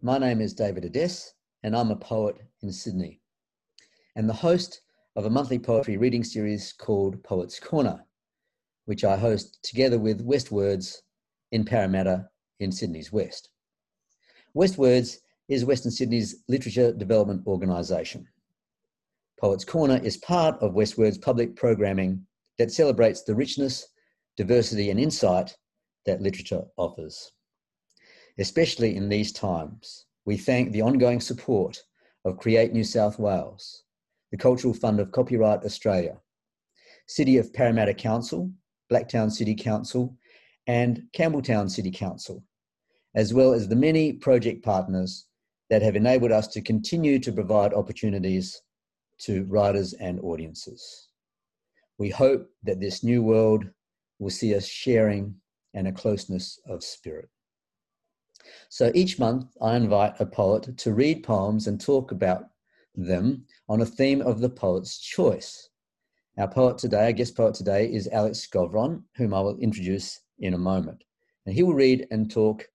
My name is David Ades, and I'm a poet in Sydney, and the host of a monthly poetry reading series called Poets Corner, which I host together with West Words in Parramatta in Sydney's West. West Words is Western Sydney's literature development organisation. Poets Corner is part of West Words public programming that celebrates the richness, diversity, and insight that literature offers. Especially in these times, we thank the ongoing support of Create New South Wales, the Cultural Fund of Copyright Australia, City of Parramatta Council, Blacktown City Council, and Campbelltown City Council, as well as the many project partners that have enabled us to continue to provide opportunities to writers and audiences. We hope that this new world will see us sharing and a closeness of spirit. So each month, I invite a poet to read poems and talk about them on a theme of the poet's choice. Our poet today, our guest poet today, is Alex Skovron, whom I will introduce in a moment. And he will read and talk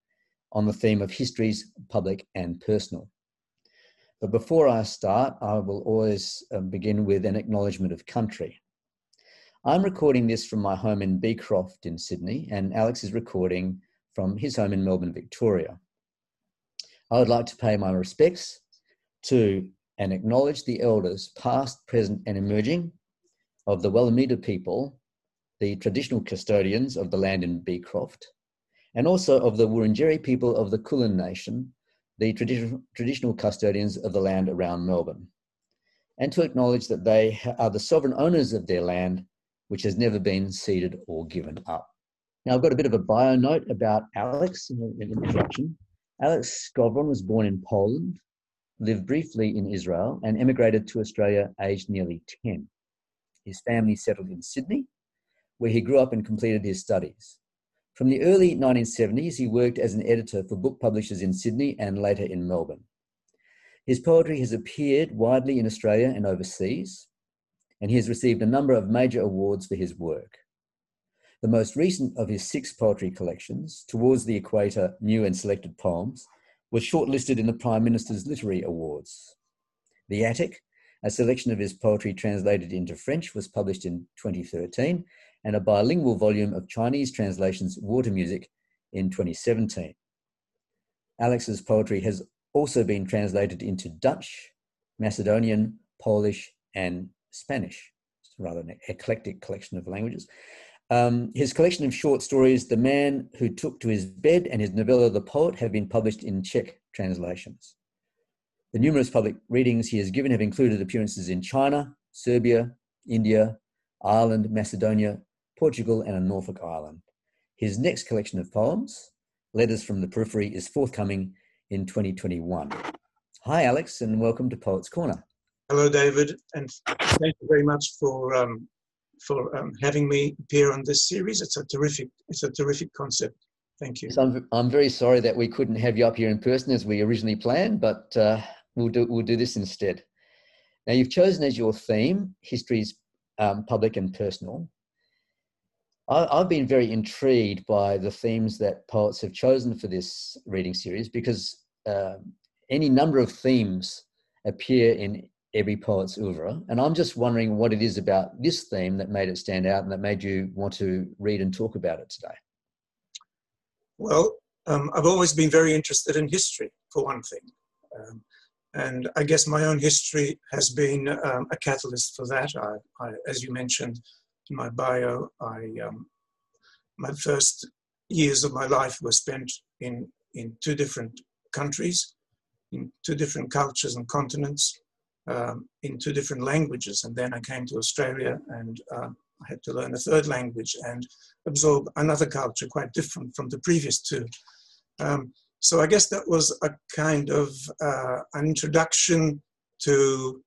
on the theme of histories, public and personal. But before I start, I will always uh, begin with an acknowledgement of country. I'm recording this from my home in Beecroft in Sydney, and Alex is recording from his home in Melbourne, Victoria. I would like to pay my respects to and acknowledge the elders, past, present, and emerging, of the Wallameda people, the traditional custodians of the land in Beecroft, and also of the Wurundjeri people of the Kulin Nation, the traditional, traditional custodians of the land around Melbourne, and to acknowledge that they are the sovereign owners of their land, which has never been ceded or given up. Now, I've got a bit of a bio note about Alex in the introduction. Alex Skovron was born in Poland, lived briefly in Israel, and emigrated to Australia aged nearly 10. His family settled in Sydney, where he grew up and completed his studies. From the early 1970s, he worked as an editor for book publishers in Sydney and later in Melbourne. His poetry has appeared widely in Australia and overseas, and he has received a number of major awards for his work. The most recent of his six poetry collections, Towards the Equator New and Selected Poems, was shortlisted in the Prime Minister's Literary Awards. The Attic, a selection of his poetry translated into French, was published in 2013, and a bilingual volume of Chinese translations, Water Music, in 2017. Alex's poetry has also been translated into Dutch, Macedonian, Polish, and Spanish. It's rather an eclectic collection of languages. Um, his collection of short stories, The Man Who Took to His Bed and his novella, The Poet, have been published in Czech translations. The numerous public readings he has given have included appearances in China, Serbia, India, Ireland, Macedonia, Portugal, and Norfolk Island. His next collection of poems, Letters from the Periphery, is forthcoming in 2021. Hi, Alex, and welcome to Poets Corner. Hello, David, and thank you very much for um, for um, having me appear on this series. It's a terrific, it's a terrific concept. Thank you. So I'm, I'm very sorry that we couldn't have you up here in person as we originally planned, but uh, we'll do we'll do this instead. Now you've chosen as your theme histories, um, public and personal. I, have been very intrigued by the themes that poets have chosen for this reading series because uh, any number of themes appear in every poet's oeuvre. And I'm just wondering what it is about this theme that made it stand out and that made you want to read and talk about it today. Well, um, I've always been very interested in history, for one thing. Um, and I guess my own history has been um, a catalyst for that. I, I, as you mentioned in my bio, I, um, my first years of my life were spent in, in two different countries, in two different cultures and continents um, in two different languages. And then I came to Australia and uh, I had to learn a third language and absorb another culture quite different from the previous two. Um, so I guess that was a kind of uh, an introduction to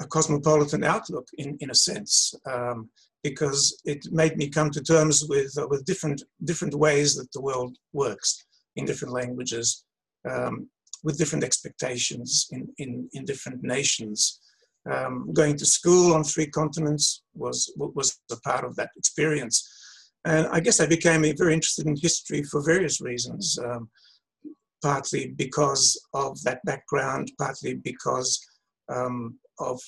a cosmopolitan outlook in, in a sense, um, because it made me come to terms with, uh, with different, different ways that the world works in different languages. Um, with different expectations in, in, in different nations. Um, going to school on three continents was, was a part of that experience. And I guess I became very interested in history for various reasons. Um, partly because of that background, partly because um, of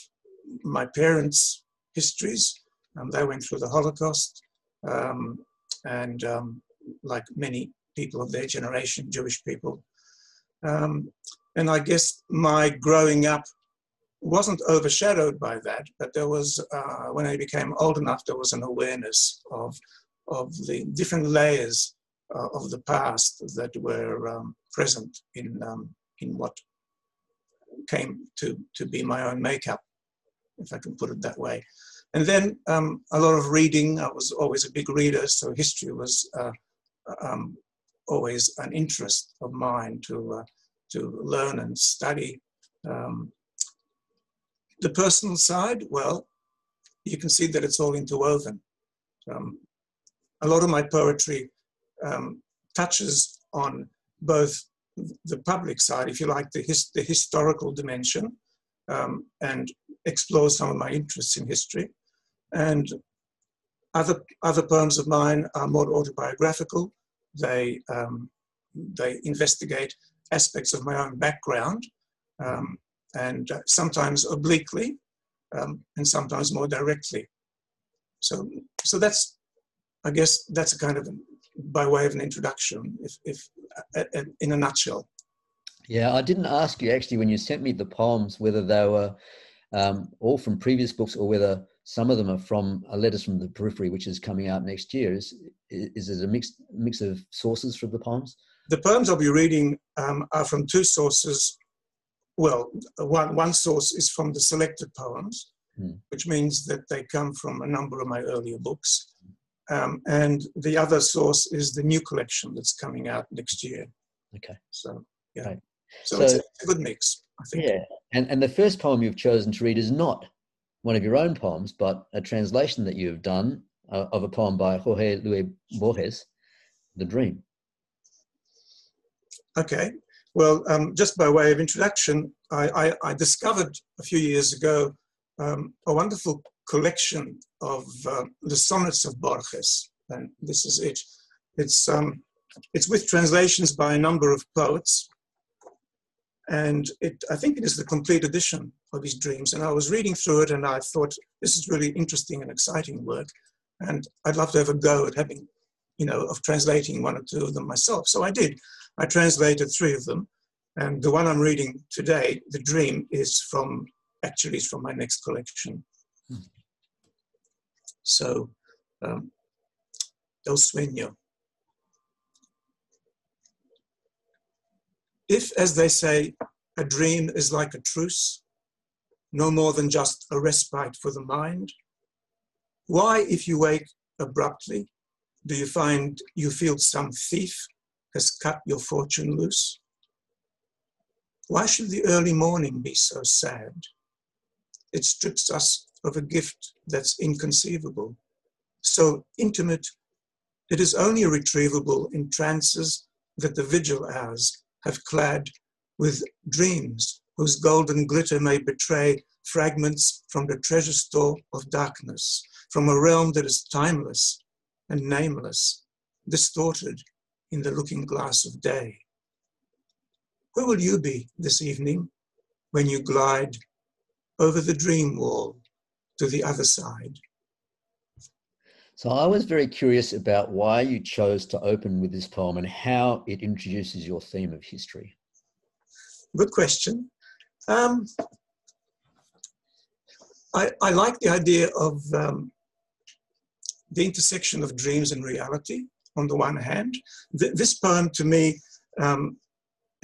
my parents' histories. Um, they went through the Holocaust, um, and um, like many people of their generation, Jewish people. Um, and I guess my growing up wasn't overshadowed by that, but there was, uh, when I became old enough, there was an awareness of, of the different layers uh, of the past that were um, present in, um, in what came to, to be my own makeup, if I can put it that way. And then um, a lot of reading. I was always a big reader, so history was uh, um, always an interest of mine to, uh, to learn and study. Um, the personal side, well, you can see that it's all interwoven. Um, a lot of my poetry um, touches on both the public side, if you like, the, his, the historical dimension, um, and explores some of my interests in history. And other, other poems of mine are more autobiographical. They, um, they investigate aspects of my own background um, and uh, sometimes obliquely um, and sometimes more directly. So, so that's, I guess, that's a kind of by way of an introduction, if, if uh, uh, in a nutshell. Yeah, I didn't ask you actually when you sent me the poems whether they were um, all from previous books or whether some of them are from a letters from the periphery, which is coming out next year. Is is it a mix mix of sources for the poems? The poems I'll be reading um, are from two sources well, one, one source is from the selected poems, mm. which means that they come from a number of my earlier books. Um, and the other source is the new collection that's coming out next year. Okay. So, yeah. Right. So, so, it's, a, it's, a, good mix, I think. Yeah. And, and the first poem you've chosen to read is not one of your own poems, but a translation that you've done uh, of a poem by Jorge Luis Borges, The Dream. Okay. Well, um, just by way of introduction, I, I, I discovered a few years ago um, a wonderful collection of uh, the sonnets of Borges, and this is it. It's, um, it's with translations by a number of poets, and it, I think it is the complete edition of his dreams. And I was reading through it, and I thought this is really interesting and exciting work, and I'd love to have a go at having, you know, of translating one or two of them myself. So I did. I translated three of them, and the one I'm reading today, The Dream, is from actually is from my next collection. Hmm. So, um, El Sueño. If, as they say, a dream is like a truce, no more than just a respite for the mind, why, if you wake abruptly, do you find you feel some thief has cut your fortune loose? Why should the early morning be so sad? It strips us of a gift that's inconceivable, so intimate, it is only retrievable in trances that the vigil hours have clad with dreams whose golden glitter may betray fragments from the treasure store of darkness, from a realm that is timeless and nameless, distorted in the looking glass of day. Where will you be this evening when you glide over the dream wall to the other side? So I was very curious about why you chose to open with this poem and how it introduces your theme of history. Good question. Um, I, I, like the idea of um, the intersection of dreams and reality on the one hand. Th- this poem to me um,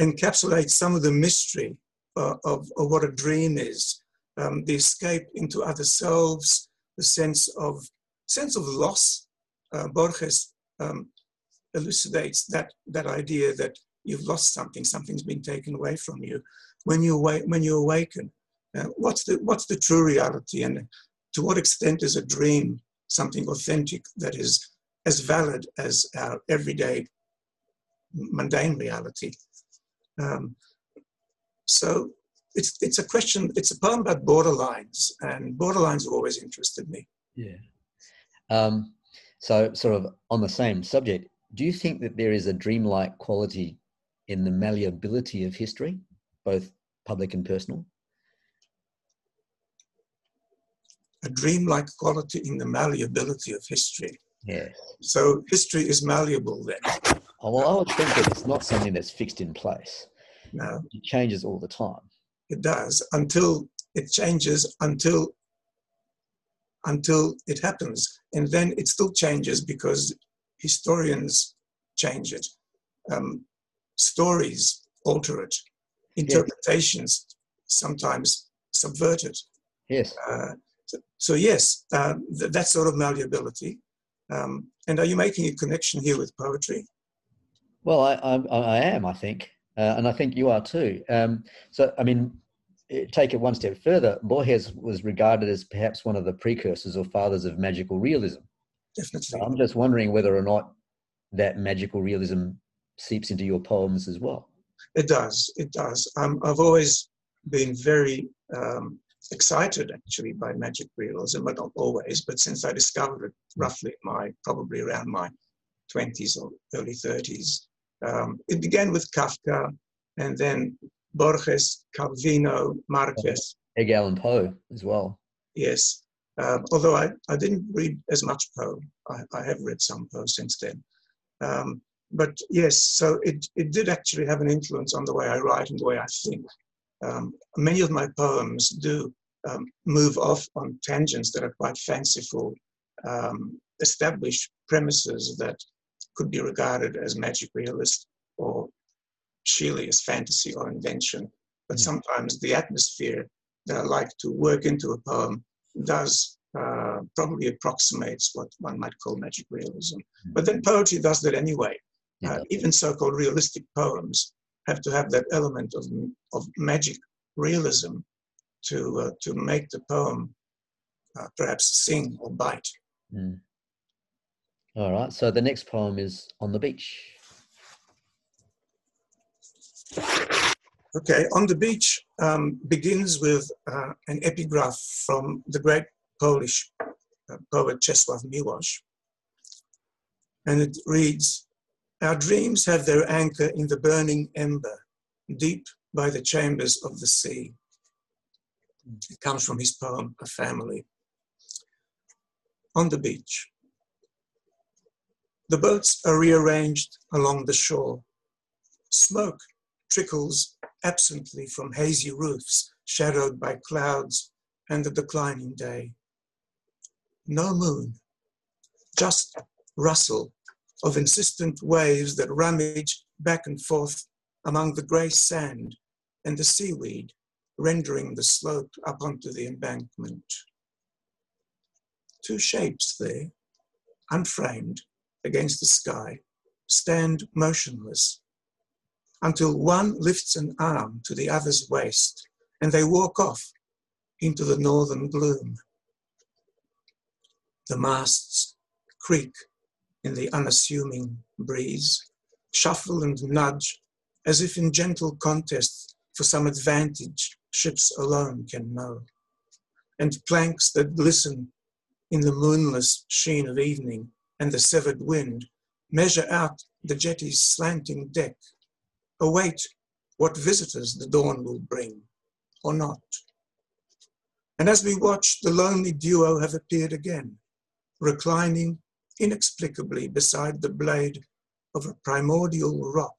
encapsulates some of the mystery uh, of, of, what a dream is, um, the escape into other selves, the sense of sense of loss. Uh, Borges um, elucidates that that idea that you've lost something, something's been taken away from you. When you awake, when you awaken, uh, what's the what's the true reality, and to what extent is a dream something authentic that is as valid as our everyday mundane reality. Um, so it's it's a question. It's a poem about borderlines, and borderlines have always interested me. Yeah. Um, so, sort of on the same subject, do you think that there is a dreamlike quality in the malleability of history, both public and personal? A dreamlike quality in the malleability of history. Yes. So history is malleable then. Oh, well, I would think that it's not something that's fixed in place. No, It changes all the time. it does until it changes until until it happens, and then it still changes because historians change it, um, stories alter it, interpretations sometimes subvert it. Yes. Uh, so, so yes, uh, th- that sort of malleability. Um, and are you making a connection here with poetry? Well, I, I, I am, I think, uh, and I think you are too. Um, so, I mean, take it one step further. Borges was regarded as perhaps one of the precursors or fathers of magical realism. Definitely. So I'm just wondering whether or not that magical realism seeps into your poems as well. It does. It does. Um, I've always been very um, excited, actually, by magic realism, but not always. But since I discovered it, roughly my probably around my 20s or early 30s, um, it began with Kafka, and then Borges, Calvino, Marquez. Edgar Allan Poe as well. Yes. Um, although I, I didn't read as much Poe, I, I have read some Poe since then. Um, but yes, so it, it did actually have an influence on the way I write and the way I think. Um, many of my poems do um, move off on tangents that are quite fanciful, um, establish premises that could be regarded as magic realist or sheerly as fantasy or invention. But Mm. sometimes the atmosphere that I like to work into a poem does uh, probably approximates what one might call magic realism. But then poetry does that anyway. Uh, even so-called realistic poems have to have that element of, of magic realism to uh, to make the poem uh, perhaps sing or bite. Mm. All right. So the next poem is On the Beach. Okay, on the beach um, begins with uh, an epigraph from the great Polish uh, poet Czesław Miłosz, and it reads, "Our dreams have their anchor in the burning ember, deep by the chambers of the sea." It comes from his poem "A Family." On the beach, the boats are rearranged along the shore. Smoke trickles absently from hazy roofs shadowed by clouds and the declining day. No moon, just rustle of insistent waves that rummage back and forth among the grey sand and the seaweed, rendering the slope up onto the embankment. Two shapes there, unframed against the sky, stand motionless until one lifts an arm to the other's waist and they walk off into the northern gloom. The masts creak in the unassuming breeze, shuffle and nudge as if in gentle contest for some advantage ships alone can know. And planks that glisten in the moonless sheen of evening and the severed wind measure out the jetty's slanting deck await what visitors the dawn will bring, or not. And as we watch, the lonely duo have appeared again, reclining inexplicably beside the blade of a primordial rock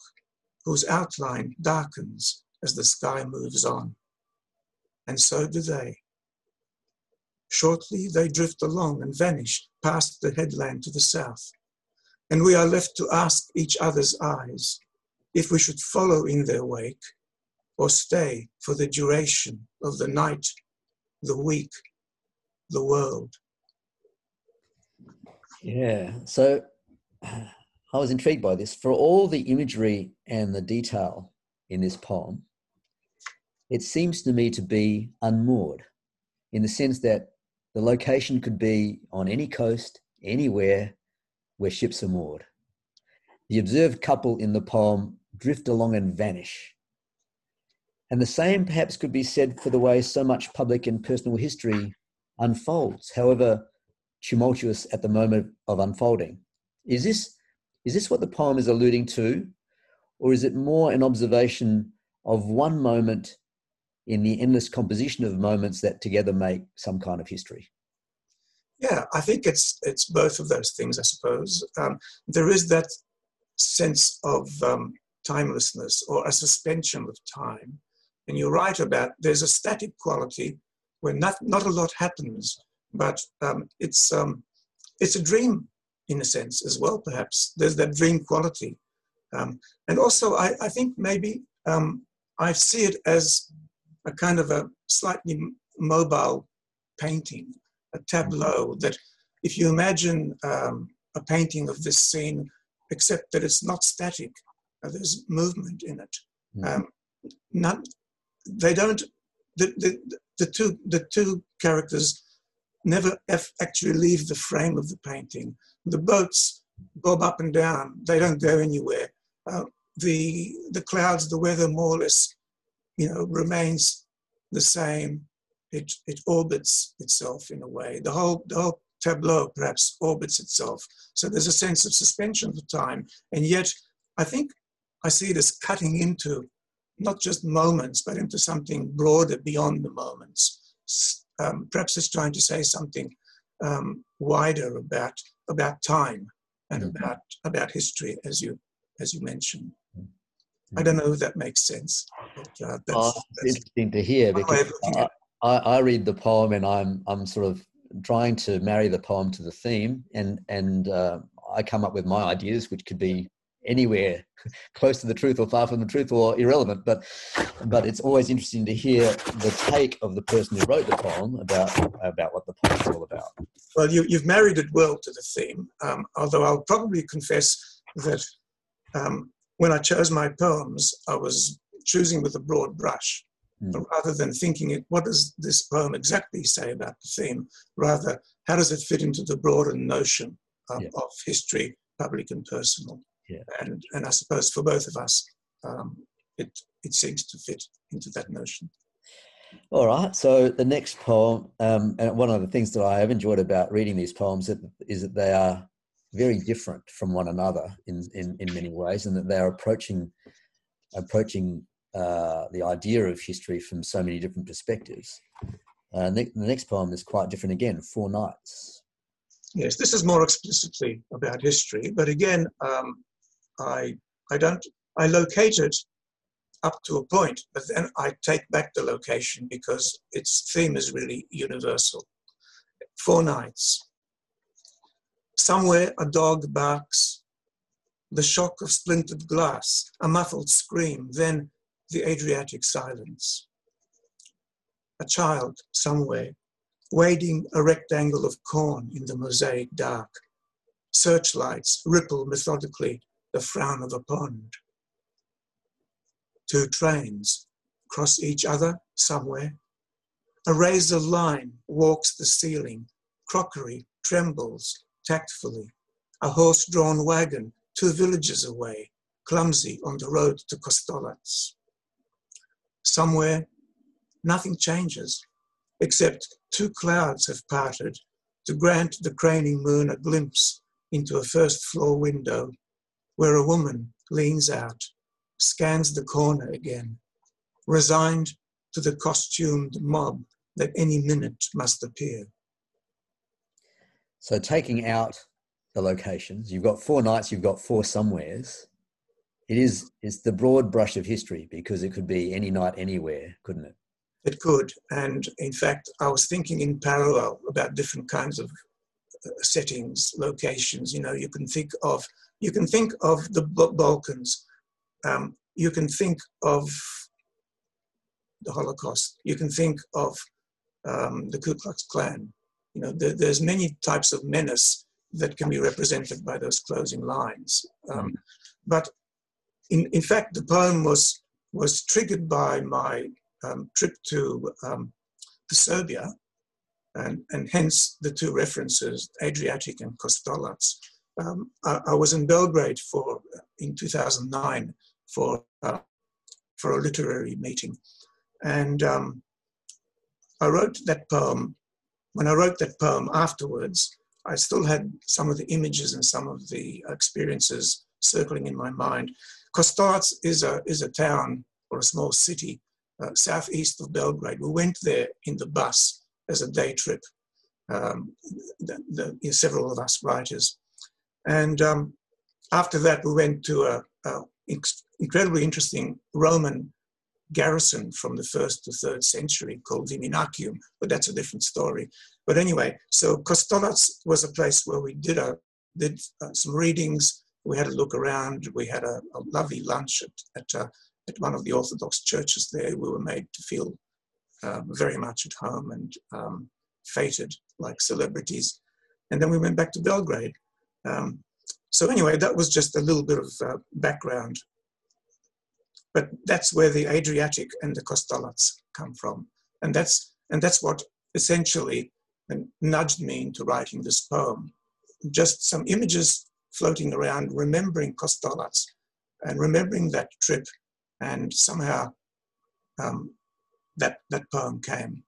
whose outline darkens as the sky moves on. And so do they. Shortly, they drift along and vanish past the headland to the south, and we are left to ask each other's eyes if we should follow in their wake or stay for the duration of the night, the week, the world. Yeah. So I was intrigued by this. For all the imagery and the detail in this poem, it seems to me to be unmoored in the sense that the location could be on any coast, anywhere where ships are moored. The observed couple in the poem drift along and vanish. And the same perhaps could be said for the way so much public and personal history unfolds, however tumultuous at the moment of unfolding. Is this, is this what the poem is alluding to? or is it more an observation of one moment in the endless composition of moments that together make some kind of history? Yeah, I think it's it's both of those things. I suppose um, there is that sense of um, timelessness or a suspension of time, and you're right about there's a static quality where not not a lot happens, but um, it's um, it's a dream in a sense as well. Perhaps there's that dream quality, um, and also I, I think maybe um, I see it as a kind of a slightly mobile painting, a tableau that if you imagine um, a painting of this scene, except that it's not static, uh, there's movement in it. Mm. Um, not, they don't, the, the, the, two, the two characters never actually leave the frame of the painting. The boats bob up and down, they don't go anywhere. Uh, the, the clouds, the weather more or less you know, remains the same. It, it orbits itself in a way. The whole, the whole tableau perhaps orbits itself. So there's a sense of suspension of time. And yet, I think I see it as cutting into not just moments, but into something broader beyond the moments. Um, perhaps it's trying to say something um, wider about, about time and mm-hmm. about, about history, as you, as you mentioned. I don't know if that makes sense. But, uh, that's, oh, that's interesting to hear because I, I, I, read the poem and I'm I'm sort of trying to marry the poem to the theme and and uh, I come up with my ideas, which could be anywhere close to the truth or far from the truth or irrelevant. But but it's always interesting to hear the take of the person who wrote the poem about about what the poem is all about. Well, you, you've married it well to the theme. Um, although I'll probably confess that um, when I chose my poems, I was choosing with a broad brush. Mm. Rather than thinking, it, what does this poem exactly say about the theme? Rather, how does it fit into the broader notion um, yeah. of history, public and personal? Yeah. And, and I suppose for both of us, um, it, it seems to fit into that notion. All right. So the next poem, um, and one of the things that I have enjoyed about reading these poems is that they are very different from one another in, in, in many ways, and that they're approaching approaching uh, the idea of history from so many different perspectives. Uh, the next poem is quite different again, Four Nights. Yes, this is more explicitly about history, but again, um, I, I don't, I locate it up to a point, but then I take back the location because its theme is really universal. Four Nights. Somewhere a dog barks, the shock of splintered glass, a muffled scream, then the Adriatic silence. A child somewhere, wading a rectangle of corn in the mosaic dark. Searchlights ripple methodically the frown of a pond. Two trains cross each other somewhere. A razor line walks the ceiling. Crockery trembles tactfully. A horse-drawn wagon two villages away, clumsy on the road to Kostolac. Somewhere, nothing changes, except two clouds have parted to grant the craning moon a glimpse into a first floor window where a woman leans out, scans the corner again, resigned to the costumed mob that any minute must appear. So, taking out the locations, you've got four nights, you've got four somewheres. It is it's the broad brush of history because it could be any night, anywhere, couldn't it? It could, and in fact, I was thinking in parallel about different kinds of uh, settings, locations. You know, you can think of you can think of the Balkans. Um, you can think of the Holocaust. You can think of um, the Ku Klux Klan. You know, there, there's many types of menace that can be represented by those closing lines. Um, mm. But in, in fact, the poem was was triggered by my um, trip to, um, Serbia, and, and hence the two references, Adriatic and Kostolac. Um, I, I, was in Belgrade for in 2009 for uh, for a literary meeting, and um, I wrote that poem. When I wrote that poem afterwards, I still had some of the images and some of the experiences circling in my mind. Kostolac is a, is a town or a small city uh, southeast of Belgrade. We went there in the bus as a day trip, um, the, the, several of us writers. And um, after that, we went to a, a incredibly interesting Roman garrison from the first to third century called Viminacium, but that's a different story. But anyway, so Kostolac was a place where we did a did uh, some readings. We had a look around. We had a, a lovely lunch at at, uh, at one of the Orthodox churches there. We were made to feel uh, very much at home and um, feted like celebrities. And then we went back to Belgrade. Um, so anyway, that was just a little bit of uh, background. But that's where the Adriatic and the Kostolacs come from. And that's, and that's what essentially nudged me into writing this poem. Just some images floating around, remembering Kostolac and remembering that trip, and somehow um, that, that poem came.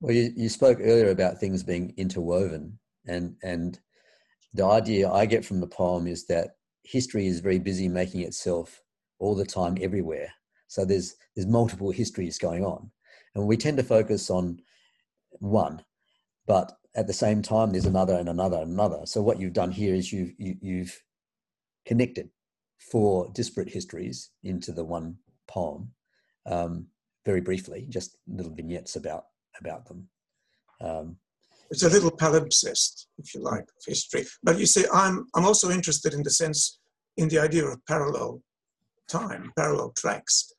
Well, you, you spoke earlier about things being interwoven, and, and the idea I get from the poem is that history is very busy making itself all the time everywhere. So there's there's multiple histories going on, and we tend to focus on one, but at the same time there's another and another and another. So what you've done here is you've you, have you have connected four disparate histories into the one poem, um, very briefly, just little vignettes about about them. Um, it's a little palimpsest, if you like, of history. But you see, I'm, I'm also interested in the sense, in the idea of parallel time, parallel tracks.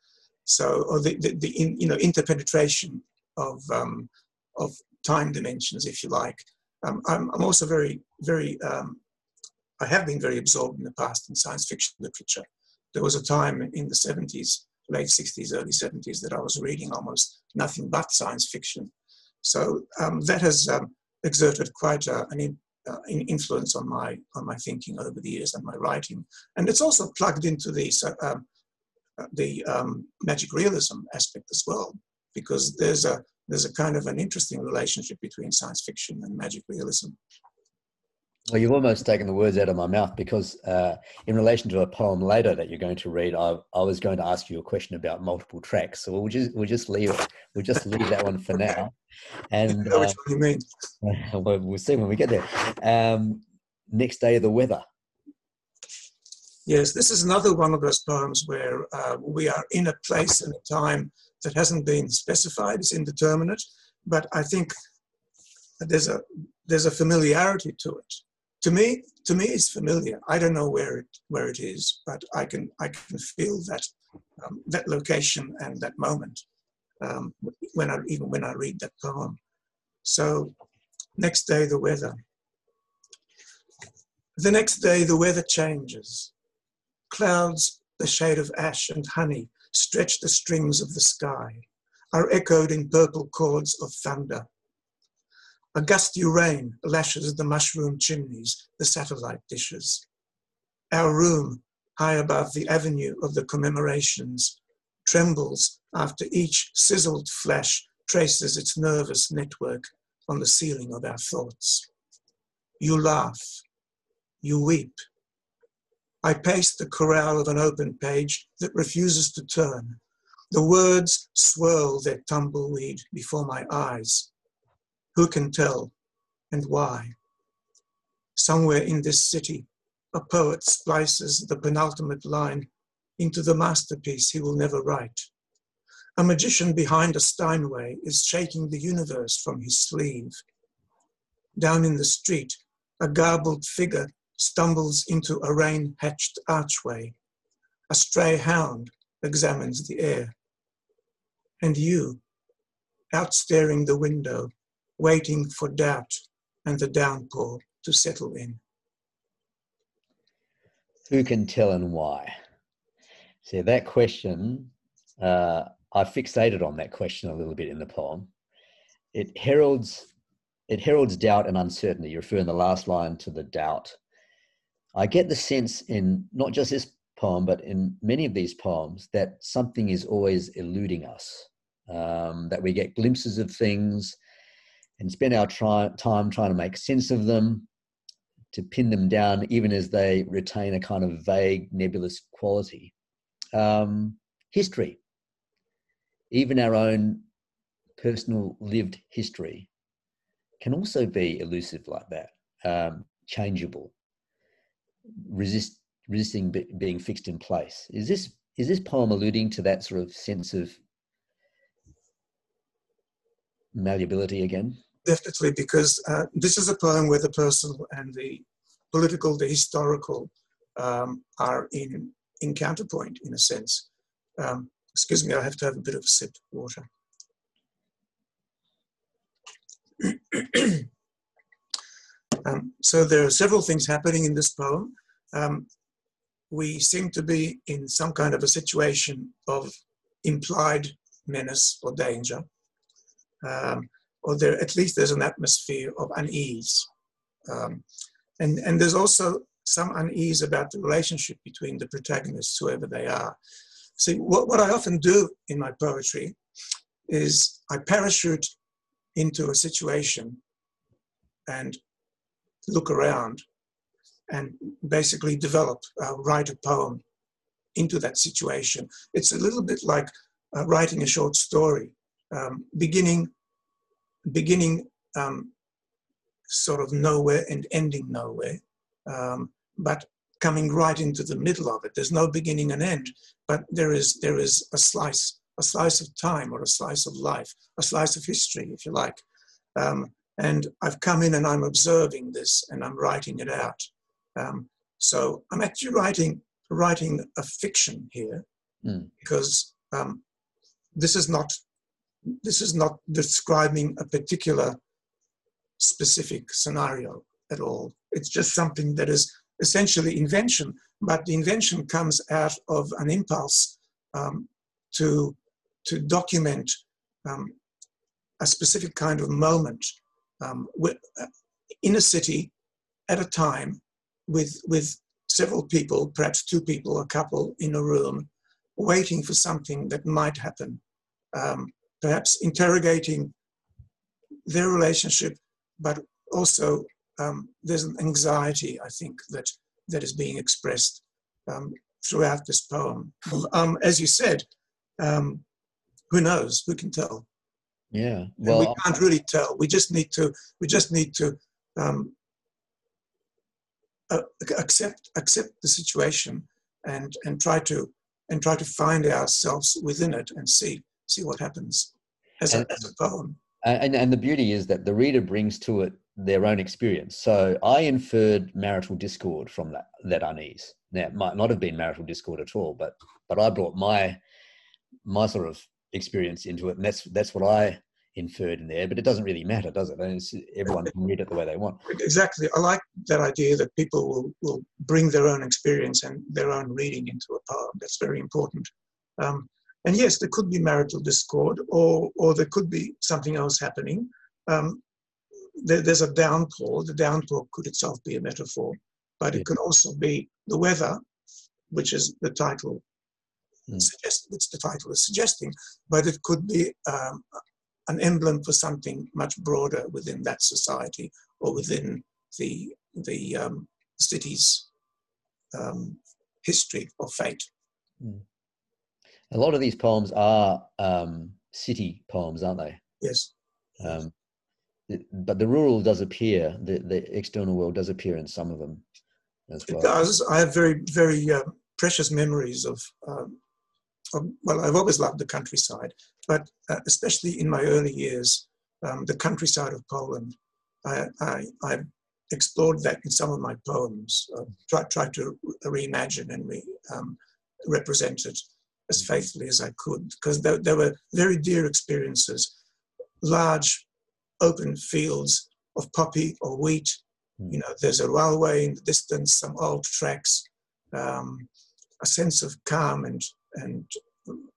So, or the, the, the in, you know, interpenetration of, um, of time dimensions, if you like. Um, I'm, I'm also very, very, um, I have been very absorbed in the past in science fiction literature. There was a time in the 70s, late 60s, early 70s, that I was reading almost nothing but science fiction. So um, that has um, exerted quite a, an, uh, influence on my on my thinking over the years and my writing, and it's also plugged into the um, uh, the um, magic realism aspect as well, because there's a there's a kind of an interesting relationship between science fiction and magic realism. Well, you've almost taken the words out of my mouth because, uh, in relation to a poem later that you're going to read, I, I was going to ask you a question about multiple tracks. So we'll just we'll just leave we'll just leave that one for now. And uh, which one you mean? Well, we'll see when we get there. Um, next day, of the weather. Yes, this is another one of those poems where uh, we are in a place and a time that hasn't been specified; it's indeterminate. But I think there's a there's a familiarity to it to me, to me, it's familiar. I don't know where it where it is, but I can I can feel that um, that location and that moment um, when I even when I read that poem. So, next day the weather. The next day the weather changes. Clouds, the shade of ash and honey, stretch the strings of the sky, are echoed in purple chords of thunder. A gusty rain lashes the mushroom chimneys, the satellite dishes. Our room, high above the avenue of the commemorations, trembles after each sizzled flash traces its nervous network on the ceiling of our thoughts. You laugh. You weep. I pace the corral of an open page that refuses to turn. The words swirl their tumbleweed before my eyes. Who can tell and why? Somewhere in this city, a poet splices the penultimate line into the masterpiece he will never write. A magician behind a Steinway is shaking the universe from his sleeve. Down in the street, a garbled figure stumbles into a rain hatched archway. A stray hound examines the air. And you, out staring the window, waiting for doubt and the downpour to settle in. Who can tell and why? See, that question, uh, I fixated on that question a little bit in the poem. It heralds, it heralds doubt and uncertainty. You refer in the last line to the doubt. I get the sense in not just this poem, but in many of these poems, that something is always eluding us. Um, that we get glimpses of things, and spend our try, time trying to make sense of them. to pin them down, even as they retain a kind of vague, nebulous quality. Um, history, even our own personal lived history, can also be elusive like that, um, changeable, resist, resisting be, being fixed in place. Is this is this poem alluding to that sort of sense of malleability again? Definitely, because uh, this is a poem where the personal and the political, the historical, um, are in in counterpoint in a sense. Um, excuse me, I have to have a bit of a sip of water. Um, so there are several things happening in this poem. Um, we seem to be in some kind of a situation of implied menace or danger, um, or there at least there's an atmosphere of unease, um, and and there's also some unease about the relationship between the protagonists, whoever they are. See, what, what I often do in my poetry is I parachute into a situation and look around and basically develop, uh, write a poem into that situation. It's a little bit like uh, writing a short story, um, beginning, beginning um, sort of nowhere and ending nowhere, um, but coming right into the middle of it. There's no beginning and end, but there is there is a slice, a slice of time or a slice of life, a slice of history, if you like. Um, and I've come in and I'm observing this and I'm writing it out. Um, so I'm actually writing writing a fiction here mm. because um, this is not this is not describing a particular specific scenario at all. It's just something that is essentially invention, but the invention comes out of an impulse um, to to document um, a specific kind of moment um, uh, in a city at a time with, with several people, perhaps two people, a couple in a room, waiting for something that might happen, um, perhaps interrogating their relationship, but also um, there's an anxiety, I think, that, that is being expressed um, throughout this poem. Um, as you said, um, who knows? Who can tell? Yeah, well, and we can't really tell. We just need to. We just need to um, uh, accept accept the situation and and try to and try to find ourselves within it and see see what happens as, and, a, as a poem. And, and the beauty is that the reader brings to it their own experience. So I inferred marital discord from that that unease. Now it might not have been marital discord at all, but but I brought my my sort of experience into it, and that's that's what I inferred in there, but it doesn't really matter, does it? And everyone can read it the way they want. Exactly. I like that idea that people will, will bring their own experience and their own reading into a poem. That's very important. Um, and yes, there could be marital discord, or or there could be something else happening. Um, there, there's a downpour. The downpour could itself be a metaphor, but it could also be the weather, which is the title mm. suggest, which the title is suggesting. But it could be um, an emblem for something much broader within that society or within the the um, city's um, history or fate. Mm. A lot of these poems are um, city poems, aren't they? Yes. Um, but the rural does appear, the, the external world does appear in some of them as well. It does. I have very, very uh, precious memories of um, um, well, I've always loved the countryside, but uh, especially in my early years, um, the countryside of Poland, I, I, I, explored that in some of my poems, uh, tried, tried to reimagine and re, um, represent it as mm-hmm. faithfully as I could, because there, there were very dear experiences, large open fields of poppy or wheat. Mm. You know, there's a railway in the distance, some old tracks, um, a sense of calm and and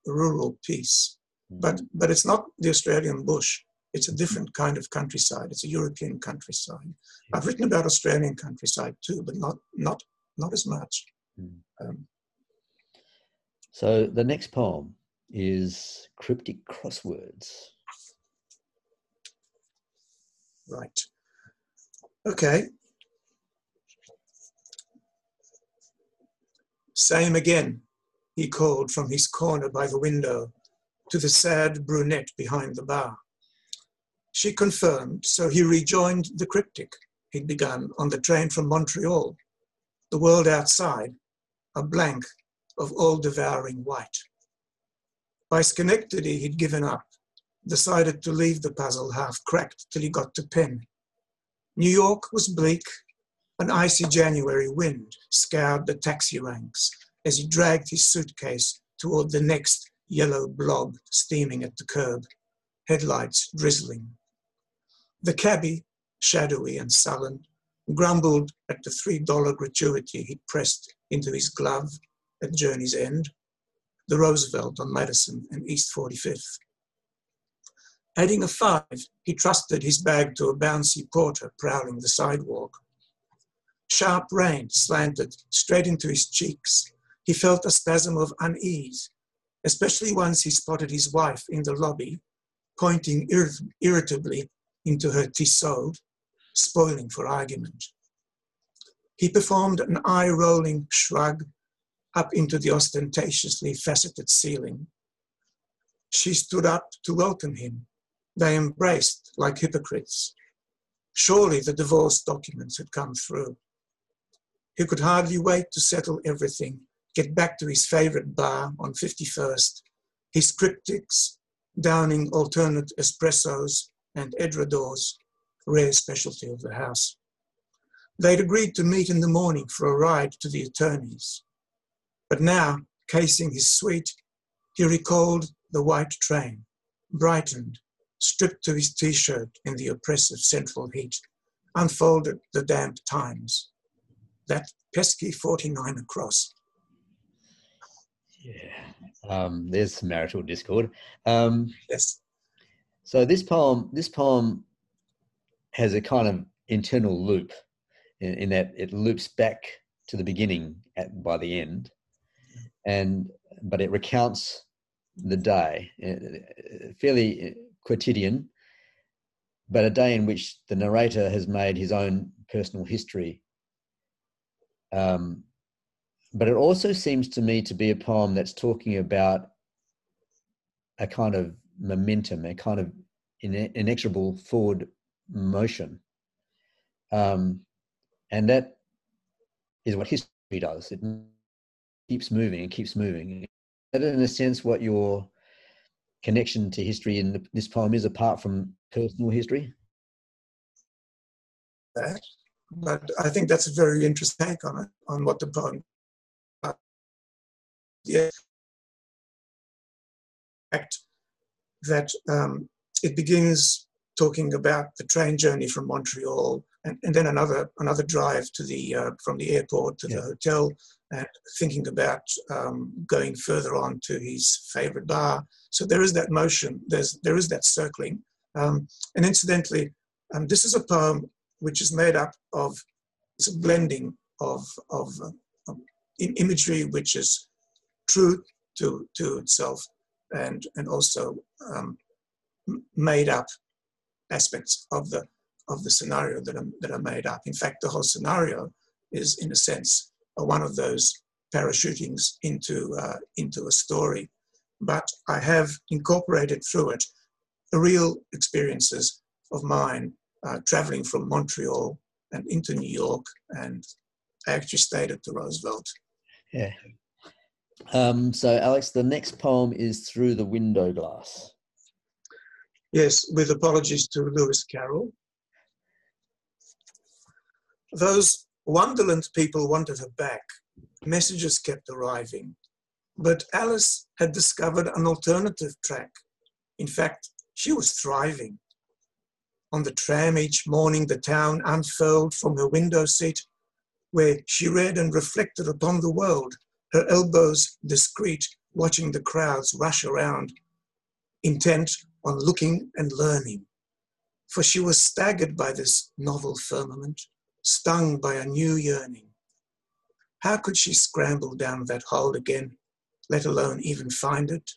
rural peace. Mm-hmm. But, but it's not the Australian bush. It's a different kind of countryside. It's a European countryside. I've written about Australian countryside too, but not, not, not as much. Mm-hmm. Um, so the next poem is Cryptic Crosswords. Right. Okay. Same again he called from his corner by the window to the sad brunette behind the bar. She confirmed, so he rejoined the cryptic he'd begun on the train from Montreal. The world outside, a blank of all devouring white. By Schenectady, he'd given up, decided to leave the puzzle half cracked till he got to Penn. New York was bleak. An icy January wind scoured the taxi ranks as he dragged his suitcase toward the next yellow blob steaming at the curb, headlights drizzling. The cabbie, shadowy and sullen, grumbled at the $3 gratuity he'd pressed into his glove at journey's end, the Roosevelt on Madison and East 45th. Adding a five, he trusted his bag to a bouncy porter prowling the sidewalk. Sharp rain slanted straight into his cheeks. He felt a spasm of unease, especially once he spotted his wife in the lobby, pointing irritably into her Tissot, spoiling for argument. He performed an eye rolling shrug up into the ostentatiously faceted ceiling. She stood up to welcome him. They embraced like hypocrites. Surely the divorce documents had come through. He could hardly wait to settle everything, get back to his favorite bar on 51st, his cryptics, downing alternate espressos and edredors, rare specialty of the house. They'd agreed to meet in the morning for a ride to the attorney's. But now, casing his suite, he recalled the white train, brightened, stripped to his t shirt in the oppressive central heat, unfolded the damp Times. That pesky 49 across. Yeah, um, there's some marital discord. Um, yes. So this poem, this poem has a kind of internal loop in, in that it loops back to the beginning at, by the end, and but it recounts the day, uh, fairly quotidian, but a day in which the narrator has made his own personal history. Um, but it also seems to me to be a poem that's talking about a kind of momentum, a kind of inexorable forward motion. Um, and that is what history does. It keeps moving and keeps moving. That, in a sense, what your connection to history in this poem is, apart from personal history. That, but I think that's a very interesting take on it, on what the poem. Yeah, fact that um, it begins talking about the train journey from Montreal and, and then another another drive to the uh, from the airport to yeah. the hotel and thinking about um, going further on to his favorite bar. So there is that motion. There's there is that circling. Um, and incidentally, um, this is a poem which is made up of it's a blending of of uh, imagery which is true to to itself and and also um, made up aspects of the of the scenario that are, that are made up. In fact, the whole scenario is, in a sense, one of those parachutings into, uh, into a story. But I have incorporated through it the real experiences of mine uh, traveling from Montreal and into New York, and I actually stayed at the Roosevelt. Yeah. Um, so, Alex, the next poem is Through the Window Glass. Yes, with apologies to Lewis Carroll. Those Wonderland people wanted her back. Messages kept arriving. But Alice had discovered an alternative track. In fact, she was thriving. On the tram each morning, the town unfurled from her window seat, where she read and reflected upon the world, her elbows discreet, watching the crowds rush around, intent on looking and learning. For she was staggered by this novel firmament stung by a new yearning. How could she scramble down that hole again, let alone even find it,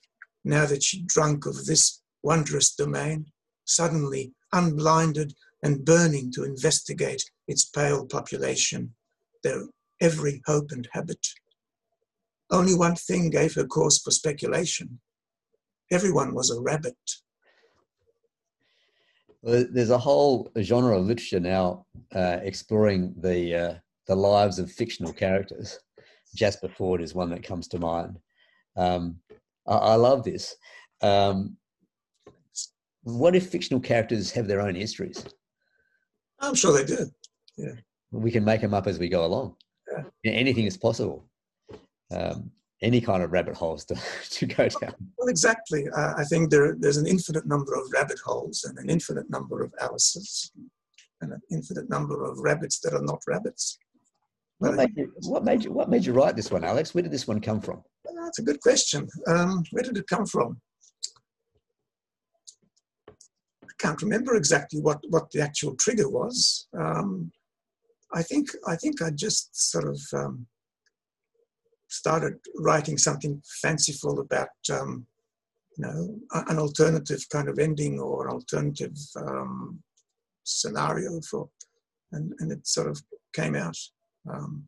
now that she'd drunk of this wondrous domain, suddenly unblinded and burning to investigate its pale population, their every hope and habit? Only one thing gave her cause for speculation. Everyone was a rabbit. Well, there's a whole genre of literature now uh, exploring the uh, the lives of fictional characters. Jasper Fforde is one that comes to mind. Um, I, I, love this. Um, what if fictional characters have their own histories? I'm sure they do. Yeah. We can make them up as we go along. Yeah. Anything is possible. Um, any kind of rabbit holes to, to go down. Well, exactly. Uh, I think there, there's an infinite number of rabbit holes and an infinite number of Alice's and an infinite number of rabbits that are not rabbits. What made, you, what made you What made you write this one, Alex? Where did this one come from? Well, that's a good question. Um, where did it come from? I can't remember exactly what what the actual trigger was. Um, I think I think I just sort of um, started writing something fanciful about um, you know an alternative kind of ending or an alternative um, scenario for and, and it sort of came out um,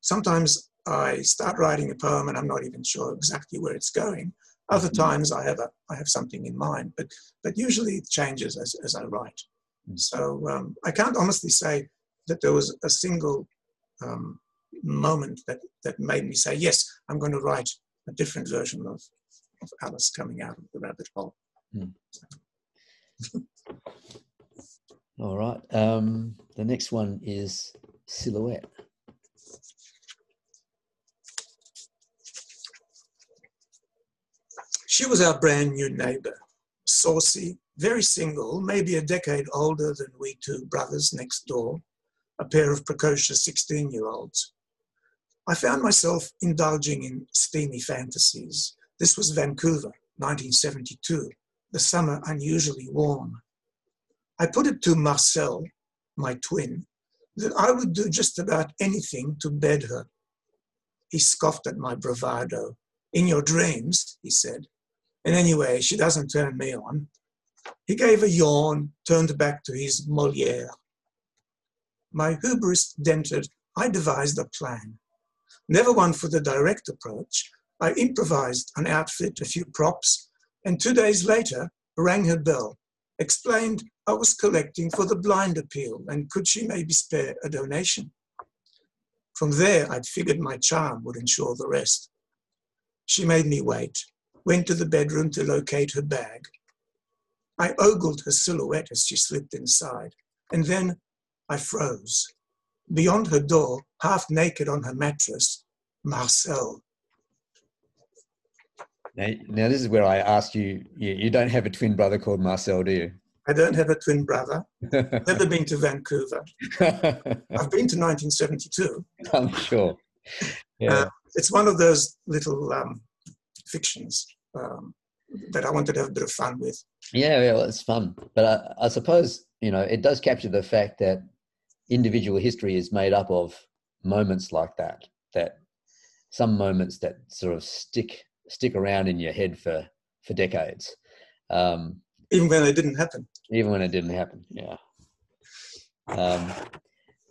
sometimes i start writing a poem and i'm not even sure exactly where it's going other mm-hmm. times i have a i have something in mind but but usually it changes as, as i write mm. so um, i can't honestly say that there was a single um, moment that, that made me say, yes, I'm going to write a different version of, of Alice coming out of the rabbit hole. Hmm. All right. Um, the next one is Silhouette. She was our brand new neighbor, saucy, very single, maybe a decade older than we two brothers next door, a pair of precocious 16 year olds. I found myself indulging in steamy fantasies. This was Vancouver, 1972, the summer unusually warm. I put it to Marcel, my twin, that I would do just about anything to bed her. He scoffed at my bravado. In your dreams, he said. And anyway, she doesn't turn me on. He gave a yawn, turned back to his Moliere. My hubris dented, I devised a plan. Never one for the direct approach. I improvised an outfit, a few props, and two days later rang her bell, explained I was collecting for the blind appeal and could she maybe spare a donation. From there, I'd figured my charm would ensure the rest. She made me wait, went to the bedroom to locate her bag. I ogled her silhouette as she slipped inside, and then I froze. Beyond her door, half naked on her mattress, Marcel. Now, now this is where I ask you, you, you don't have a twin brother called Marcel, do you? I don't have a twin brother. Never been to Vancouver. I've been to 1972. I'm sure. Yeah. Uh, it's one of those little um, fictions um, that I wanted to have a bit of fun with. Yeah, yeah, well, it's fun. But I, I suppose, you know, it does capture the fact that individual history is made up of moments like that that some moments that sort of stick stick around in your head for for decades um, even when it didn't happen. even when it didn't happen yeah. Um,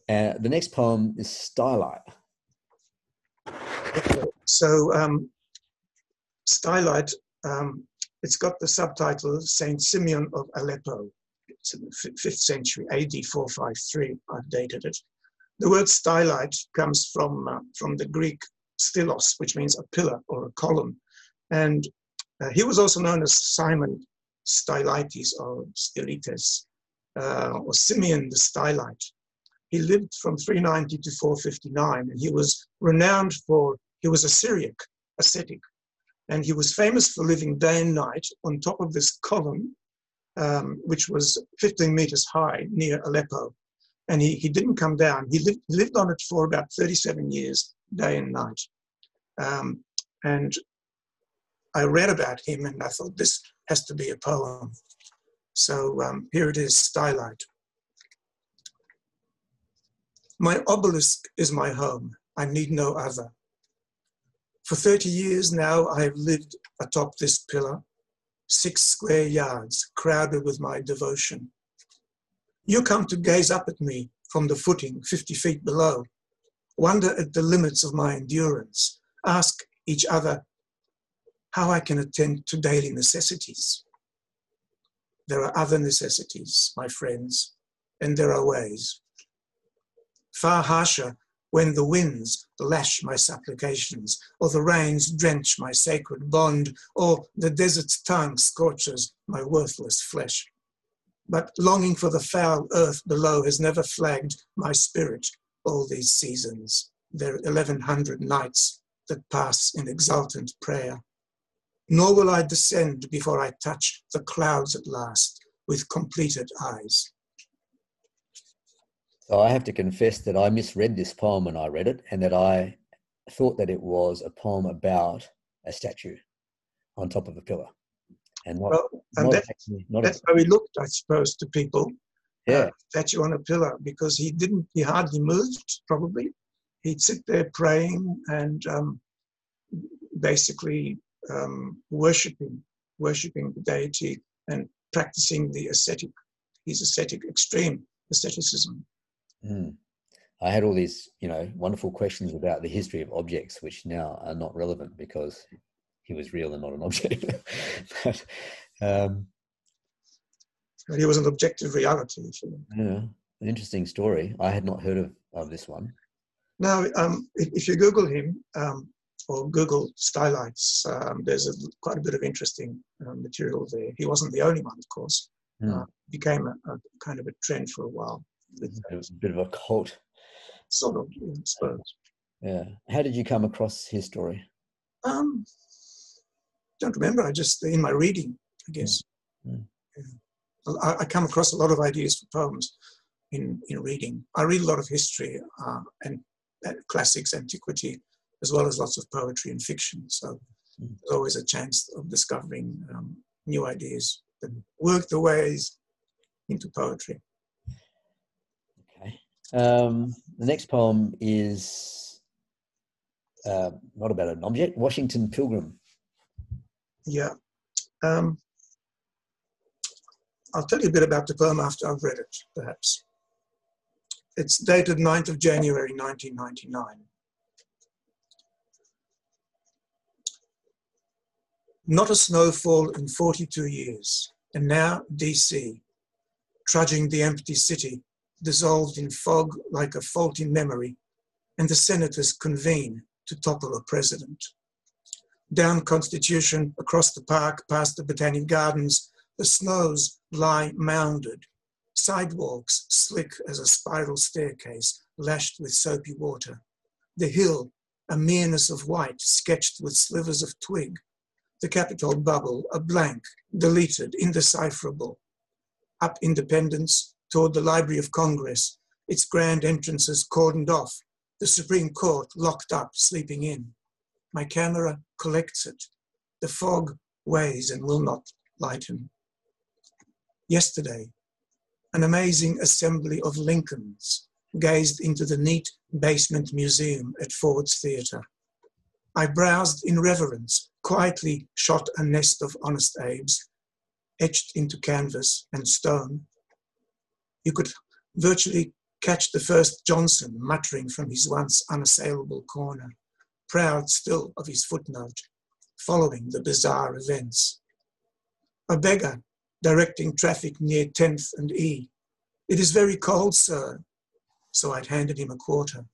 and the next poem is Stylite so um, Stylite um, it's got the subtitle saint simeon of aleppo 5th century AD 453, I've dated it. The word stylite comes from, uh, from the Greek stylos, which means a pillar or a column. And uh, he was also known as Simon Stylites or Stylites, uh, or Simeon the Stylite. He lived from 390 to 459, and he was renowned for, he was a Syriac, ascetic, and he was famous for living day and night on top of this column um, which was 15 meters high near Aleppo. And he, he didn't come down. He lived, lived on it for about 37 years, day and night. Um, and I read about him and I thought this has to be a poem. So um, here it is, Stylite. My obelisk is my home. I need no other. For 30 years now, I have lived atop this pillar, six square yards, crowded with my devotion. You come to gaze up at me from the footing 50 feet below, wonder at the limits of my endurance, ask each other how I can attend to daily necessities. There are other necessities, my friends, and there are ways. Far harsher when the winds lash my supplications, or the rains drench my sacred bond, or the desert's tongue scorches my worthless flesh. But longing for the foul earth below has never flagged my spirit all these seasons, their 1100 nights that pass in exultant prayer. Nor will I descend before I touch the clouds at last with completed eyes. So I have to confess that I misread this poem when I read it, and that I thought that it was a poem about a statue on top of a pillar. And well, and not actually, not that's how he looked, I suppose, to people. Yeah, uh, statue on a pillar because he didn't. He hardly moved. Probably, he'd sit there praying and um, basically um, worshiping, worshiping the deity and practicing the ascetic, his ascetic extreme asceticism. Mm. I had all these, you know, wonderful questions about the history of objects, which now are not relevant because he was real and not an object. but, um, he was an objective reality. Yeah, an interesting story. I had not heard of, of this one. Now, um, if, if, you Google him um, or Google Stylites, um, there's a, quite a bit of interesting uh, material there. He wasn't the only one, of course. Mm. Uh, became a, a, kind of a trend for a while. It was a bit of a cult. Sort of, I suppose. Yeah. How did you come across his story? Um, don't remember. I just in my reading, I guess. Mm. Yeah. I, I, come across a lot of ideas for poems in in reading. I read a lot of history uh, and, and classics, antiquity, as well as lots of poetry and fiction. So mm. there's always a chance of discovering um, new ideas that work their ways into poetry. Um, the next poem is uh, not about an object, Washington Pilgrim. Yeah. Um, I'll tell you a bit about the poem after I've read it, perhaps. It's dated 9th of January 1999. Not a snowfall in 42 years, and now DC, trudging the empty city dissolved in fog like a faulty memory, and the senators convene to topple a president. Down Constitution, across the park, past the Botanic Gardens, the snows lie mounded, sidewalks slick as a spiral staircase lashed with soapy water. The hill, a mereness of white sketched with slivers of twig. The Capitol bubble, a blank, deleted, indecipherable. Up Independence, toward the Library of Congress, its grand entrances cordoned off, the Supreme Court locked up, sleeping in. My camera collects it. The fog weighs and will not lighten. Yesterday, an amazing assembly of Lincolns gazed into the neat basement museum at Ford's Theatre. I browsed in reverence, quietly shot a nest of honest Abes, etched into canvas and stone, you could virtually catch the first Johnson muttering from his once unassailable corner, proud still of his footnote, following the bizarre events. A beggar directing traffic near 10th and E. It is very cold, sir. So I'd handed him a quarter.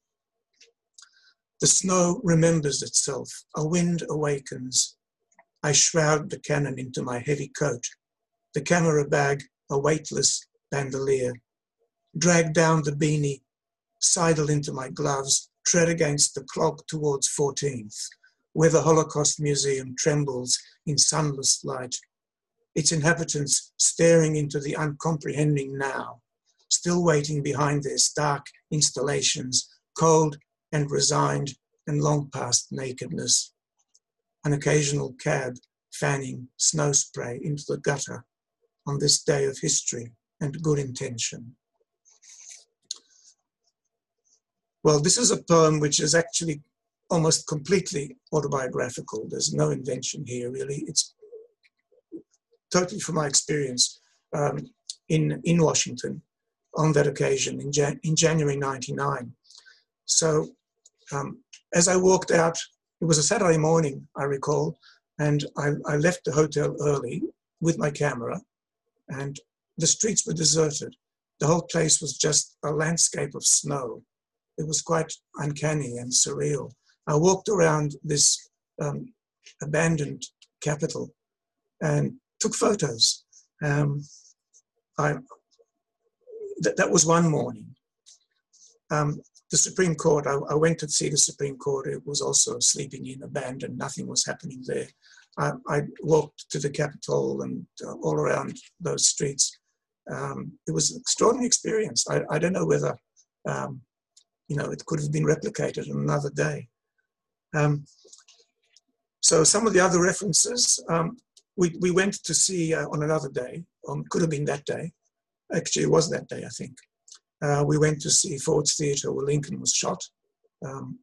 The snow remembers itself. A wind awakens. I shroud the Canon into my heavy coat. The camera bag, a weightless bandolier. Drag down the beanie, sidle into my gloves, tread against the clock towards 14th, where the Holocaust Museum trembles in sunless light, its inhabitants staring into the uncomprehending now, still waiting behind their stark installations, cold and resigned and long past nakedness. An occasional cab fanning snow spray into the gutter on this day of history and good intention. Well, this is a poem which is actually almost completely autobiographical. There's no invention here, really. It's totally from my experience um, in, in Washington on that occasion in, Jan- in January 99. So um, as I walked out it was a Saturday morning, I recall, and I, I left the hotel early with my camera, and the streets were deserted. The whole place was just a landscape of snow. It was quite uncanny and surreal. I walked around this um, abandoned capital and took photos. Um, I, th- that was one morning. Um, the Supreme Court, I, I, went to see the Supreme Court. It was also sleeping in, abandoned. Nothing was happening there. I, I walked to the Capitol and uh, all around those streets. Um, it was an extraordinary experience. I, I don't know whether, um, you know, it could have been replicated on another day. Um, so some of the other references, um, we, we went to see uh, on another day, um, could have been that day. Actually, it was that day, I think. Uh, we went to see Ford's Theatre where Lincoln was shot. Um,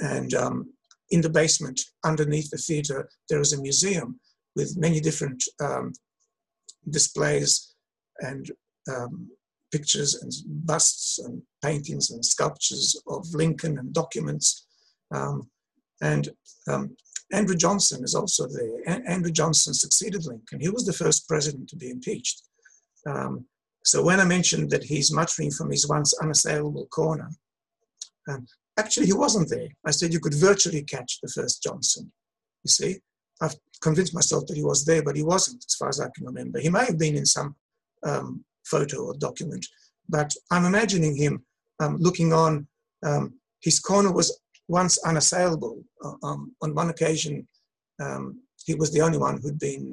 and um, in the basement, underneath the theatre, there is a museum with many different displays and um, pictures and busts and paintings and sculptures of Lincoln and documents. Um, and um, Andrew Johnson is also there. A- Andrew Johnson succeeded Lincoln. He was the first president to be impeached. Um, so when I mentioned that he's muttering from his once unassailable corner, um, actually he wasn't there. I said you could virtually catch the first Johnson. You see, I've convinced myself that he was there, but he wasn't, as far as I can remember. He may have been in some um, photo or document, but I'm imagining him um, looking on. Um, his corner was once unassailable. Uh, um, on one occasion, um, he was the only one who'd been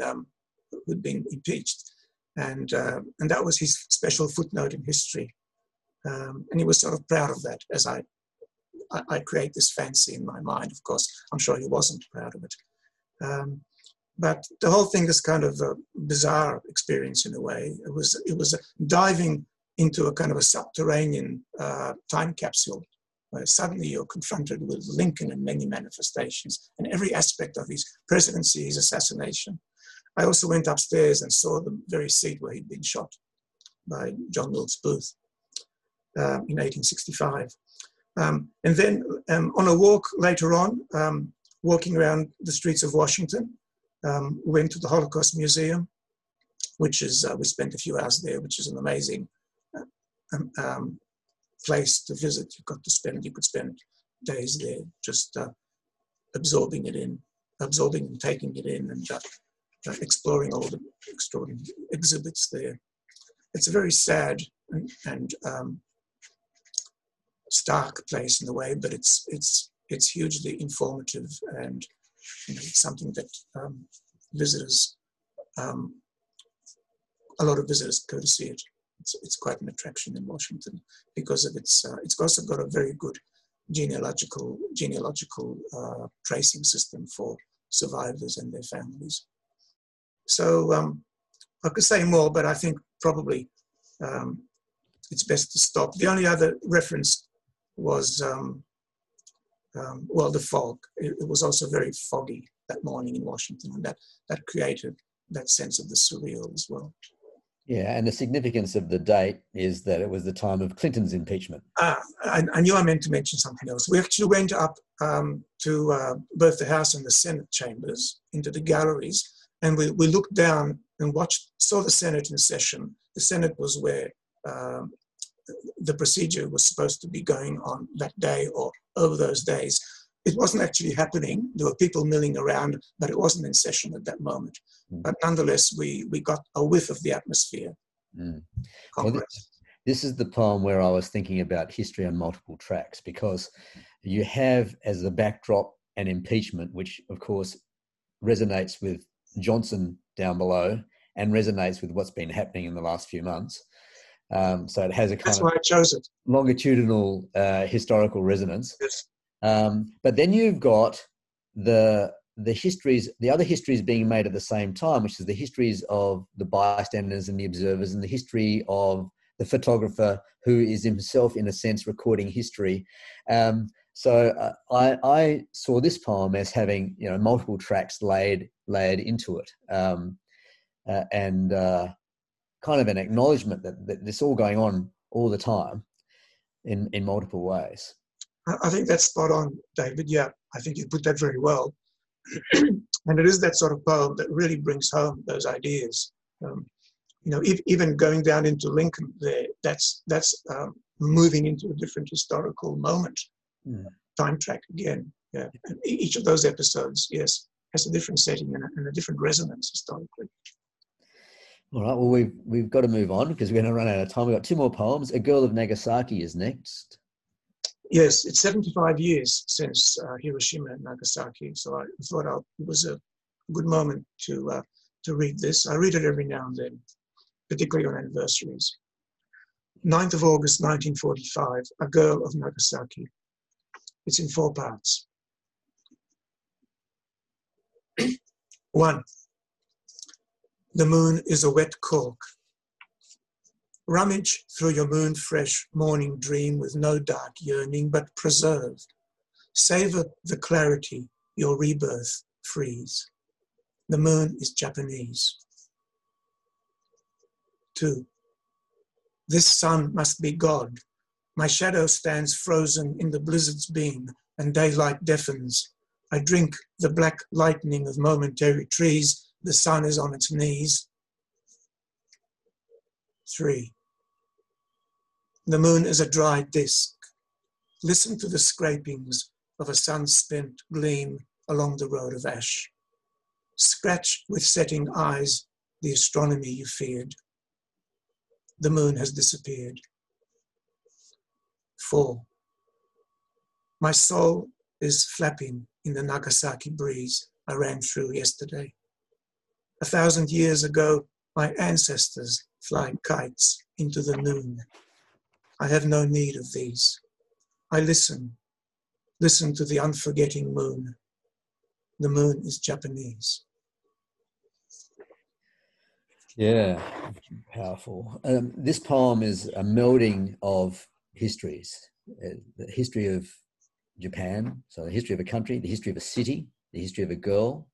who'd been impeached, and uh, and that was his special footnote in history. Um, and he was sort of proud of that. As I, I, I create this fancy in my mind, of course, I'm sure he wasn't proud of it. Um, but the whole thing is kind of a bizarre experience in a way. It was it was diving into a kind of a subterranean uh, time capsule where suddenly you're confronted with Lincoln and many manifestations and every aspect of his presidency, his assassination. I also went upstairs and saw the very seat where he'd been shot by John Wilkes Booth um, in 1865. Um, and then um, on a walk later on, um, walking around the streets of Washington, um, we went to the Holocaust Museum, which is, uh, we spent a few hours there, which is an amazing uh, place to visit. You got to spend, you could spend days there just uh, absorbing it in, absorbing and taking it in and uh, uh, exploring all the extraordinary exhibits there. It's a very sad and, and um, stark place in a way, but it's it's it's hugely informative and you know, something that um, visitors, um, a lot of visitors go to see it it's, it's quite an attraction in Washington because of its, uh, it's also got a very good genealogical, genealogical uh, tracing system for survivors and their families. So um, I could say more, but I think probably um, it's best to stop. The only other reference was, um, um well, the fog. It, it, was also very foggy that morning in Washington, and that, that created that sense of the surreal as well. Yeah, and the significance of the date is that it was the time of Clinton's impeachment. Ah, I, I knew I meant to mention something else. We actually went up um, to uh, both the House and the Senate chambers, into the galleries, and we, we looked down and watched, saw the Senate in session. The Senate was where um, the procedure was supposed to be going on that day or over those days. It wasn't actually happening. There were people milling around, but it wasn't in session at that moment. Mm. But nonetheless, we, we got a whiff of the atmosphere. Mm. Well, this, this is the poem where I was thinking about history on multiple tracks because you have as the backdrop an impeachment, which of course resonates with Johnson down below and resonates with what's been happening in the last few months. Um, so it has a kind That's why I chose it. longitudinal uh, historical resonance. Yes. Um, but then you've got the the histories, the other histories being made at the same time, which is the histories of the bystanders and the observers, and the history of the photographer who is himself, in a sense, recording history. Um, so uh, I, I, saw this poem as having you know multiple tracks laid layered into it, um, uh, and uh, kind of an acknowledgement that, that this all going on all the time in in multiple ways. I think that's spot on, David. Yeah, I think you put that very well. and it is that sort of poem that really brings home those ideas. Um, you know, if, even going down into Lincoln, there, that's that's um, moving into a different historical moment, Mm. time track again. Yeah, and each of those episodes, yes, has a different setting and a, and a different resonance historically. All right. Well, we've we've got to move on because we're going to run out of time. We've got two more poems. A Girl of Nagasaki is next. Yes, it's 75 years since uh, Hiroshima and Nagasaki, so I thought I, it was a good moment to uh, to read this. I read it every now and then, particularly on anniversaries. 9th of August 1945, A Girl of Nagasaki. It's in four parts. One, the moon is a wet cork. Rummage through your moon fresh morning dream with no dark yearning, but preserve. Savor the clarity your rebirth frees. The moon is Japanese. Two, this sun must be God. My shadow stands frozen in the blizzard's beam, and daylight deafens. I drink the black lightning of momentary trees. The sun is on its knees. Three. The moon is a dry disk. Listen to the scrapings of a sun-spent gleam along the road of ash. Scratch with setting eyes the astronomy you feared. The moon has disappeared. Four. My soul is flapping in the Nagasaki breeze I ran through yesterday. A thousand years ago, my ancestors flying kites into the noon. I have no need of these. I listen, listen to the unforgetting moon. The moon is Japanese. Yeah, powerful. Um, this poem is a melding of histories uh, the history of Japan, so the history of a country, the history of a city, the history of a girl,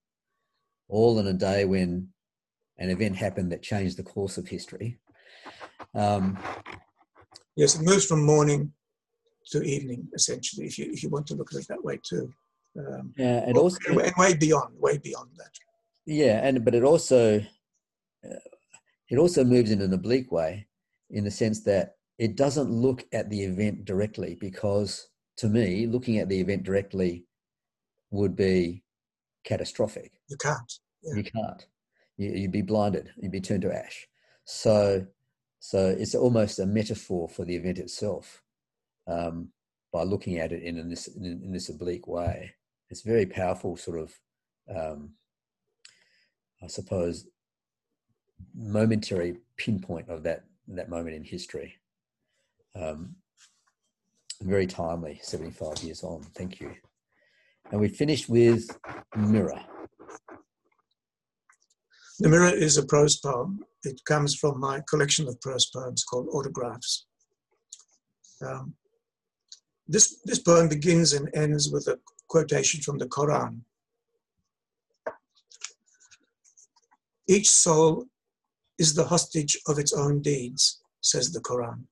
all in a day when an event happened that changed the course of history. Um, Yes, it moves from morning to evening, essentially, if you, if you want to look at it that way too. Um, yeah, and also, and way beyond, way beyond that. yeah, and but it also uh, it also moves in an oblique way, in the sense that it doesn't look at the event directly, because to me, looking at the event directly would be catastrophic. You can't. Yeah. You can't. You, you'd be blinded. You'd be turned to ash. So, so it's almost a metaphor for the event itself um, by looking at it in, in this in, in this oblique way. It's very powerful, sort of, um, I suppose, momentary pinpoint of that that moment in history. Um, very timely, seventy-five years on. Thank you. And we finished with mirror. The Mirror is a prose poem. It comes from my collection of prose poems called Autographs. Um, this, this poem begins and ends with a quotation from the Quran. Each soul is the hostage of its own deeds, says the Quran.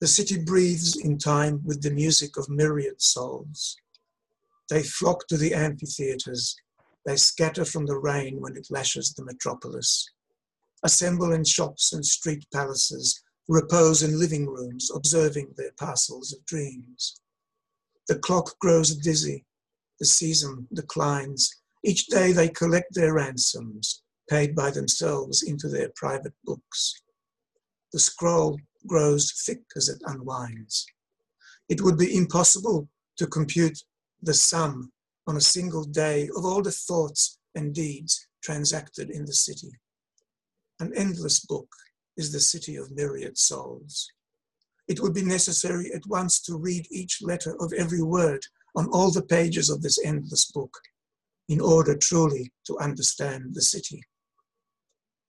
The city breathes in time with the music of myriad souls. They flock to the amphitheaters, they scatter from the rain when it lashes the metropolis. Assemble in shops and street palaces, repose in living rooms, observing their parcels of dreams. The clock grows dizzy, the season declines. Each day they collect their ransoms, paid by themselves into their private books. The scroll grows thick as it unwinds. It would be impossible to compute the sum on a single day of all the thoughts and deeds transacted in the city. An endless book is the city of myriad souls. It would be necessary at once to read each letter of every word on all the pages of this endless book in order truly to understand the city.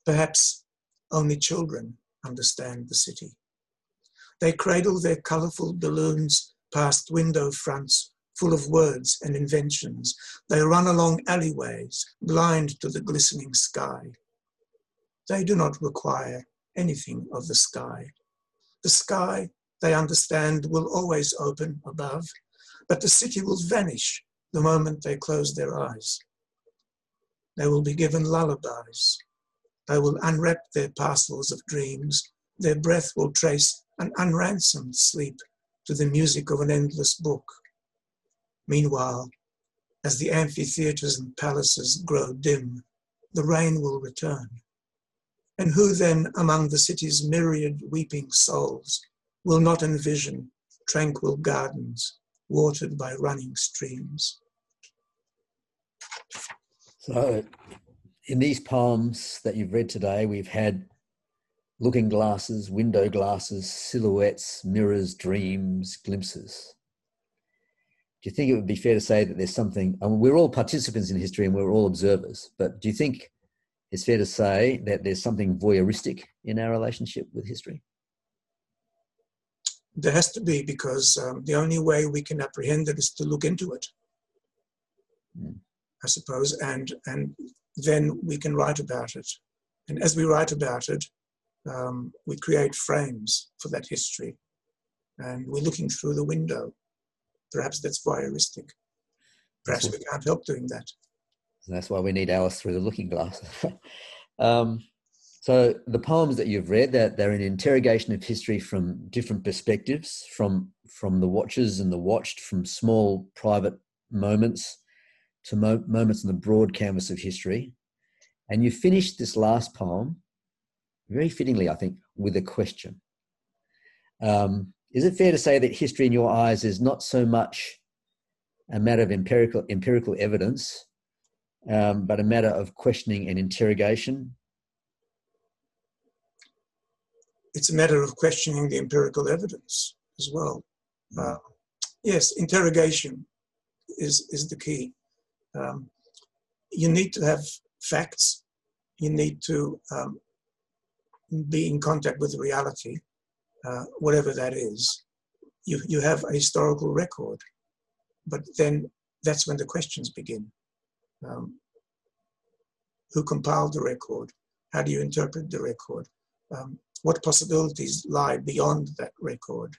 Perhaps only children understand the city. They cradle their colorful balloons past window fronts full of words and inventions. They run along alleyways, blind to the glistening sky. They do not require anything of the sky. The sky they understand will always open above, but the city will vanish the moment they close their eyes. They will be given lullabies. They will unwrap their parcels of dreams. Their breath will trace an unransomed sleep to the music of an endless book. Meanwhile, as the amphitheatres and palaces grow dim, the rain will return. And who then among the city's myriad weeping souls will not envision tranquil gardens watered by running streams? So, in these poems that you've read today, we've had looking glasses, window glasses, silhouettes, mirrors, dreams, glimpses do you think it would be fair to say that there's something? I mean, we're all participants in history and we're all observers, but do you think it's fair to say that there's something voyeuristic in our relationship with history? There has to be because um, the only way we can apprehend it is to look into it, mm. I suppose, and and then we can write about it. And as we write about it, um, we create frames for that history, and we're looking through the window Perhaps that's voyeuristic. Perhaps we can't help doing that. That's why we need Alice through the looking glass. um, so the poems that you've read, that they're an interrogation of history from different perspectives, from from the watchers and the watched, from small private moments to mo- moments on the broad canvas of history. And you finished this last poem, very fittingly, I think, with a question. Um, is it fair to say that history in your eyes is not so much a matter of empirical empirical evidence, um, but a matter of questioning and interrogation? It's a matter of questioning the empirical evidence as well. Uh, yes, interrogation is is the key. Um, you need to have facts. You need to um, be in contact with reality uh, whatever that is, you, you have a historical record. But then that's when the questions begin. Um, who compiled the record? How do you interpret the record? Um, what possibilities lie beyond that record?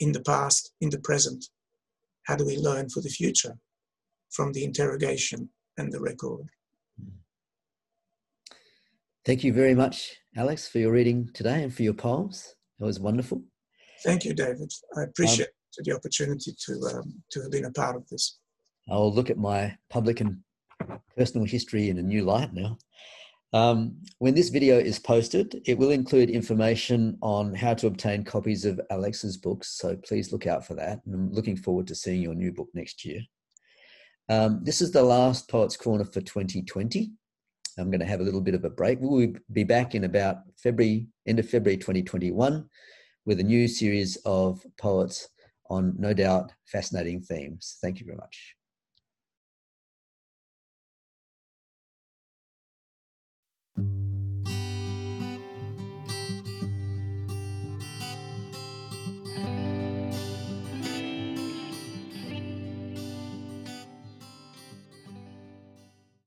In the past, in the present? How do we learn for the future from the interrogation and the record? Thank you very much, Alex, for your reading today and for your poems. It was wonderful. Thank you, David. I appreciate um, the opportunity to um, to have been a part of this. I'll look at my public and personal history in a new light now. Um, when this video is posted, it will include information on how to obtain copies of Alex's books, so please look out for that. And I'm looking forward to seeing your new book next year. Um, this is the last Poets Corner for 2020. I'm going to have a little bit of a break. We'll be back in about February, end of February 2021, with a new series of poets on no doubt fascinating themes. Thank you very much.